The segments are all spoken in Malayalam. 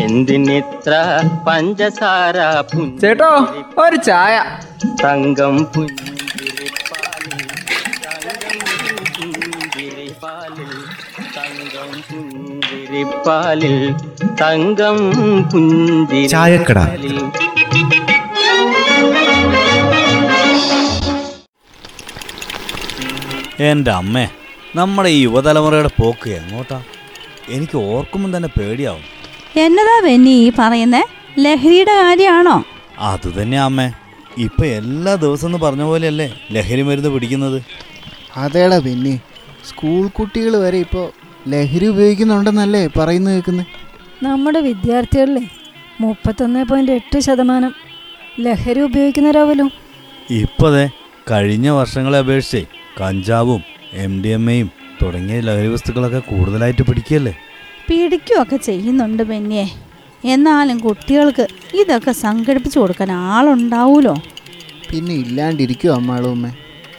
എന്തിനിത്ര പഞ്ചസാര ചേട്ടോ ഒരു ചായ. തങ്കം പുഞ്ചിരിപ്പാലിൽ തങ്കം പുഞ്ചിരിപ്പാലിൽ തങ്കം പുഞ്ചിരിപ്പാലിൽ. തങ്കം ചായക്കട. പുഞ്ചിരിപ്പാലിൽ എന്റെ അമ്മേ നമ്മുടെ ഈ യുവതലമുറയുടെ പോക്ക് എങ്ങോട്ടാ? എനിക്ക് ഓർക്കുമ്പോൾ തന്നെ പേടിയാവും. എന്നതാ വെന്നി ഈ പറയുന്നേ? ലഹരിയുടെ കാര്യമാണോ അത് തന്നെ അമ്മേ. ഇപ്പൊ എല്ലാ ദിവസം എന്ന് പറഞ്ഞ പോലെയല്ലേ ലഹരി മരുന്ന് പിടിക്കുന്നത്? അതേടാ പിന്നെ സ്കൂൾ കുട്ടികൾ വരെ ഇപ്പോൾ ലഹരി ഉപയോഗിക്കുന്നുണ്ടെന്നല്ലേ പറയുന്നു കേൾക്കുന്നത് നമ്മുടെ വിദ്യാർത്ഥികളിലെ മുപ്പത്തൊന്ന് പോയിന്റ് എട്ട് ശതമാനം ലഹരി ഉപയോഗിക്കുന്നവരാവല്ലോ ഇപ്പതേ കഴിഞ്ഞ വർഷങ്ങളെ അപേക്ഷിച്ച് കഞ്ചാവും എം ഡി എം എയും തുടങ്ങിയ ലഹരി വസ്തുക്കളൊക്കെ കൂടുതലായിട്ട് പിടിക്കുകയല്ലേ? പിടിക്കുകയൊക്കെ ചെയ്യുന്നുണ്ട് ബെന്നിയെ എന്നാലും കുട്ടികൾക്ക് ഇതൊക്കെ സംഘടിപ്പിച്ചു കൊടുക്കാൻ ആളുണ്ടാവൂലോ? പിന്നെ ഇല്ലാണ്ടിരിക്കും അമ്മാളുമ്മ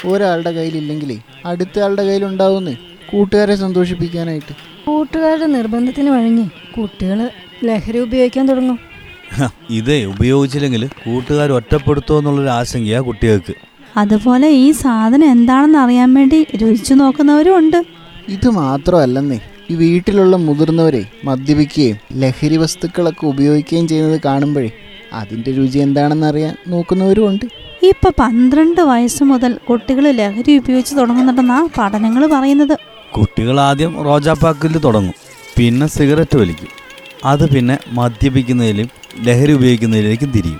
ഒരാളുടെ കയ്യിലില്ലെങ്കിലേ അടുത്ത ആളുടെ കയ്യിലുണ്ടാവുന്നേ കൂട്ടുകാരെ സന്തോഷിപ്പിക്കാനായിട്ട്. കൂട്ടുകാരുടെ നിർബന്ധത്തിന് വഴങ്ങി കുട്ടികൾ ലഹരി ഉപയോഗിക്കാൻ തുടങ്ങും. ഇതേ ഉപയോഗിച്ചില്ലെങ്കിൽ കൂട്ടുകാർ ഒറ്റപ്പെടുത്തുമോ എന്നുള്ളൊരു ആശങ്കയാ കുട്ടികൾക്ക്. അതുപോലെ ഈ സാധനം എന്താണെന്ന് അറിയാൻ വേണ്ടി രുചിച്ചു നോക്കുന്നവരും ഉണ്ട്. ഇത് മാത്രമല്ലെന്നേ ഈ വീട്ടിലുള്ള മുതിർന്നവരെ മദ്യപിക്കുകയും ലഹരി വസ്തുക്കളൊക്കെ ഉപയോഗിക്കുകയും ചെയ്യുന്നത് കാണുമ്പോഴേ അതിന്റെ രുചി എന്താണെന്ന് അറിയാൻ നോക്കുന്നവരും ഉണ്ട്. ഇപ്പൊ പന്ത്രണ്ട് വയസ്സ് മുതൽ കുട്ടികൾ ലഹരി ഉപയോഗിച്ച് തുടങ്ങുന്നുണ്ടെന്നാ പഠനങ്ങൾ പറയുന്നത്. കുട്ടികൾ ആദ്യം റോജാപ്പാക്കിൽ തുടങ്ങും പിന്നെ സിഗരറ്റ് വലിക്കും. അത് പിന്നെ മദ്യപിക്കുന്നതിലും ലഹരി ഉപയോഗിക്കുന്നതിലേക്കും തിരിയും.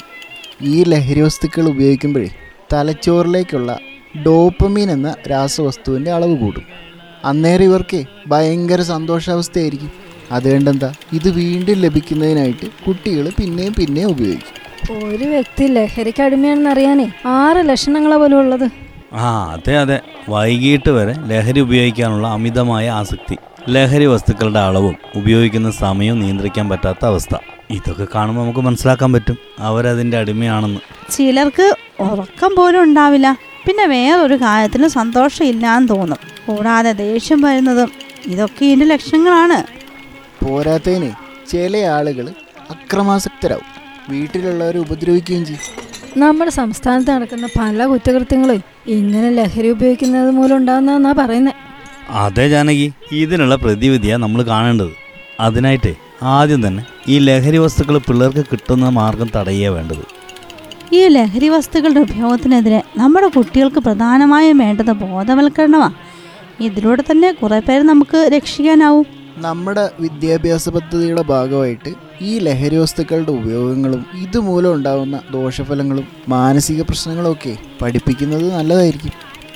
ഈ ലഹരി വസ്തുക്കൾ ഉപയോഗിക്കുമ്പോഴേ തലച്ചോറിലേക്കുള്ള ഡോപ്പമീൻ എന്ന രാസവസ്തുവിന്റെ അളവ് കൂടും. അന്നേരം ഇവർക്ക് ഭയങ്കര സന്തോഷാവസ്ഥയായിരിക്കും. അതുകൊണ്ടെന്താ ഇത് വീണ്ടും ലഭിക്കുന്നതിനായിട്ട് കുട്ടികൾ പിന്നെയും പിന്നെയും ഉപയോഗിക്കും. ഒരു വ്യക്തി ലഹരിക്ക് അടിമയാണെന്ന് അറിയാനേ ആറ് ലക്ഷണങ്ങളെ പോലും ഉള്ളത്. ആ അതെ അതെ. വൈകിട്ട് വരെ ലഹരി ഉപയോഗിക്കാനുള്ള അമിതമായ ആസക്തി ലഹരി വസ്തുക്കളുടെ അളവും ഉപയോഗിക്കുന്ന സമയവും നിയന്ത്രിക്കാൻ പറ്റാത്ത അവസ്ഥ. ഇതൊക്കെ കാണുമ്പോൾ നമുക്ക് മനസ്സിലാക്കാൻ പറ്റും. അവരതിന്റെ അടിമയാണെന്ന്. ചിലർക്ക് ഉറക്കം പോലും ഉണ്ടാവില്ല. പിന്നെ വേറൊരു കാര്യത്തിലും സന്തോഷം ഇല്ലാന്ന് തോന്നും. കൂടാതെ ദേഷ്യം വരുന്നതും ഇതൊക്കെ ഇതിന്റെ ലക്ഷണങ്ങളാണ് പോരാത്തതിന് ചില ആളുകൾ അക്രമാസക്തരാവും. വീട്ടിലുള്ളവരെ ഉപദ്രവിക്കുകയും ചെയ്യും. നമ്മുടെ സംസ്ഥാനത്ത് നടക്കുന്ന പല കുറ്റകൃത്യങ്ങളും ഇങ്ങനെ ലഹരി ഉപയോഗിക്കുന്നത് മൂലം ഉണ്ടാകുന്നതെന്നാ പറയുന്നത് അതെ ജാനകി ഇതിനുള്ള പ്രതിവിധിയാണ് നമ്മൾ കാണേണ്ടത്. അതിനായിട്ട് ആദ്യം തന്നെ ഈ ലഹരി വസ്തുക്കൾ പിള്ളേർക്ക് കിട്ടുന്ന മാർഗം തടയുക വേണ്ടത്. ഈ ലഹരി വസ്തുക്കളുടെ ഉപയോഗത്തിനെതിരെ നമ്മുടെ കുട്ടികൾക്ക് പ്രധാനമായും വേണ്ടത് ബോധവൽക്കരണമാണ് ഇതിലൂടെ തന്നെ കുറേ പേര് നമുക്ക് രക്ഷിക്കാനാവും. നമ്മുടെ വിദ്യാഭ്യാസ പദ്ധതിയുടെ ഭാഗമായിട്ട് ഈ ലഹരി വസ്തുക്കളുടെ ഉപയോഗങ്ങളും ഇതുമൂലം ഉണ്ടാകുന്ന ദോഷഫലങ്ങളും മാനസിക പ്രശ്നങ്ങളും ഒക്കെ പഠിപ്പിക്കുന്നത് നല്ലതായിരിക്കും.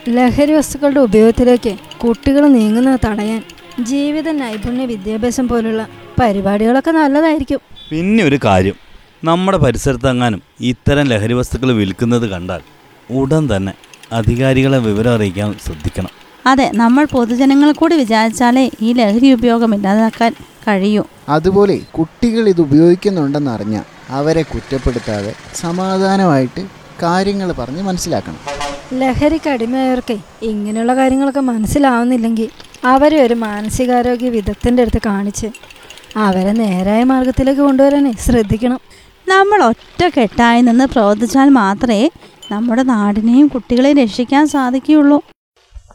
ലഹരി വസ്തുക്കളുടെ ഉപയോഗത്തിലേക്ക് കുട്ടികൾ നീങ്ങുന്നത് തടയാൻ ജീവിത നൈപുണ്യ വിദ്യാഭ്യാസം പോലുള്ള പരിപാടികളൊക്കെ നല്ലതായിരിക്കും. പിന്നെ ഒരു കാര്യം നമ്മുടെ പരിസരത്തെങ്ങാനും ഇത്തരം ലഹരി വസ്തുക്കൾ വിൽക്കുന്നത് കണ്ടാൽ ഉടൻ തന്നെ അധികാരികളെ വിവരം അറിയിക്കാൻ ശ്രദ്ധിക്കണം. അതെ നമ്മൾ പൊതുജനങ്ങൾ കൂടി വിചാരിച്ചാലേ ഈ ലഹരി ഉപയോഗം ഇല്ലാതാക്കാൻ കഴിയൂ. അതുപോലെ കുട്ടികൾ ഇത് ഉപയോഗിക്കുന്നുണ്ടെന്നറിഞ്ഞ അവരെ കുറ്റപ്പെടുത്താതെ സമാധാനമായിട്ട് കാര്യങ്ങൾ പറഞ്ഞ് മനസ്സിലാക്കണം. ലഹരിക്ക് അടിമയായവർക്ക് ഇങ്ങനെയുള്ള കാര്യങ്ങളൊക്കെ മനസ്സിലാവുന്നില്ലെങ്കിൽ അവരെ ഒരു മാനസികാരോഗ്യ വിദഗ്ധന്റെ അടുത്ത് കാണിച്ച് അവരെ നേരായ മാർഗത്തിലേക്ക് കൊണ്ടുവരാനേ ശ്രദ്ധിക്കണം. നമ്മൾ ഒറ്റ കെട്ടായി നിന്ന് പ്രവർത്തിച്ചാൽ മാത്രമേ നമ്മുടെ നാടിനെയും കുട്ടികളെയും രക്ഷിക്കാൻ സാധിക്കുകയുള്ളൂ.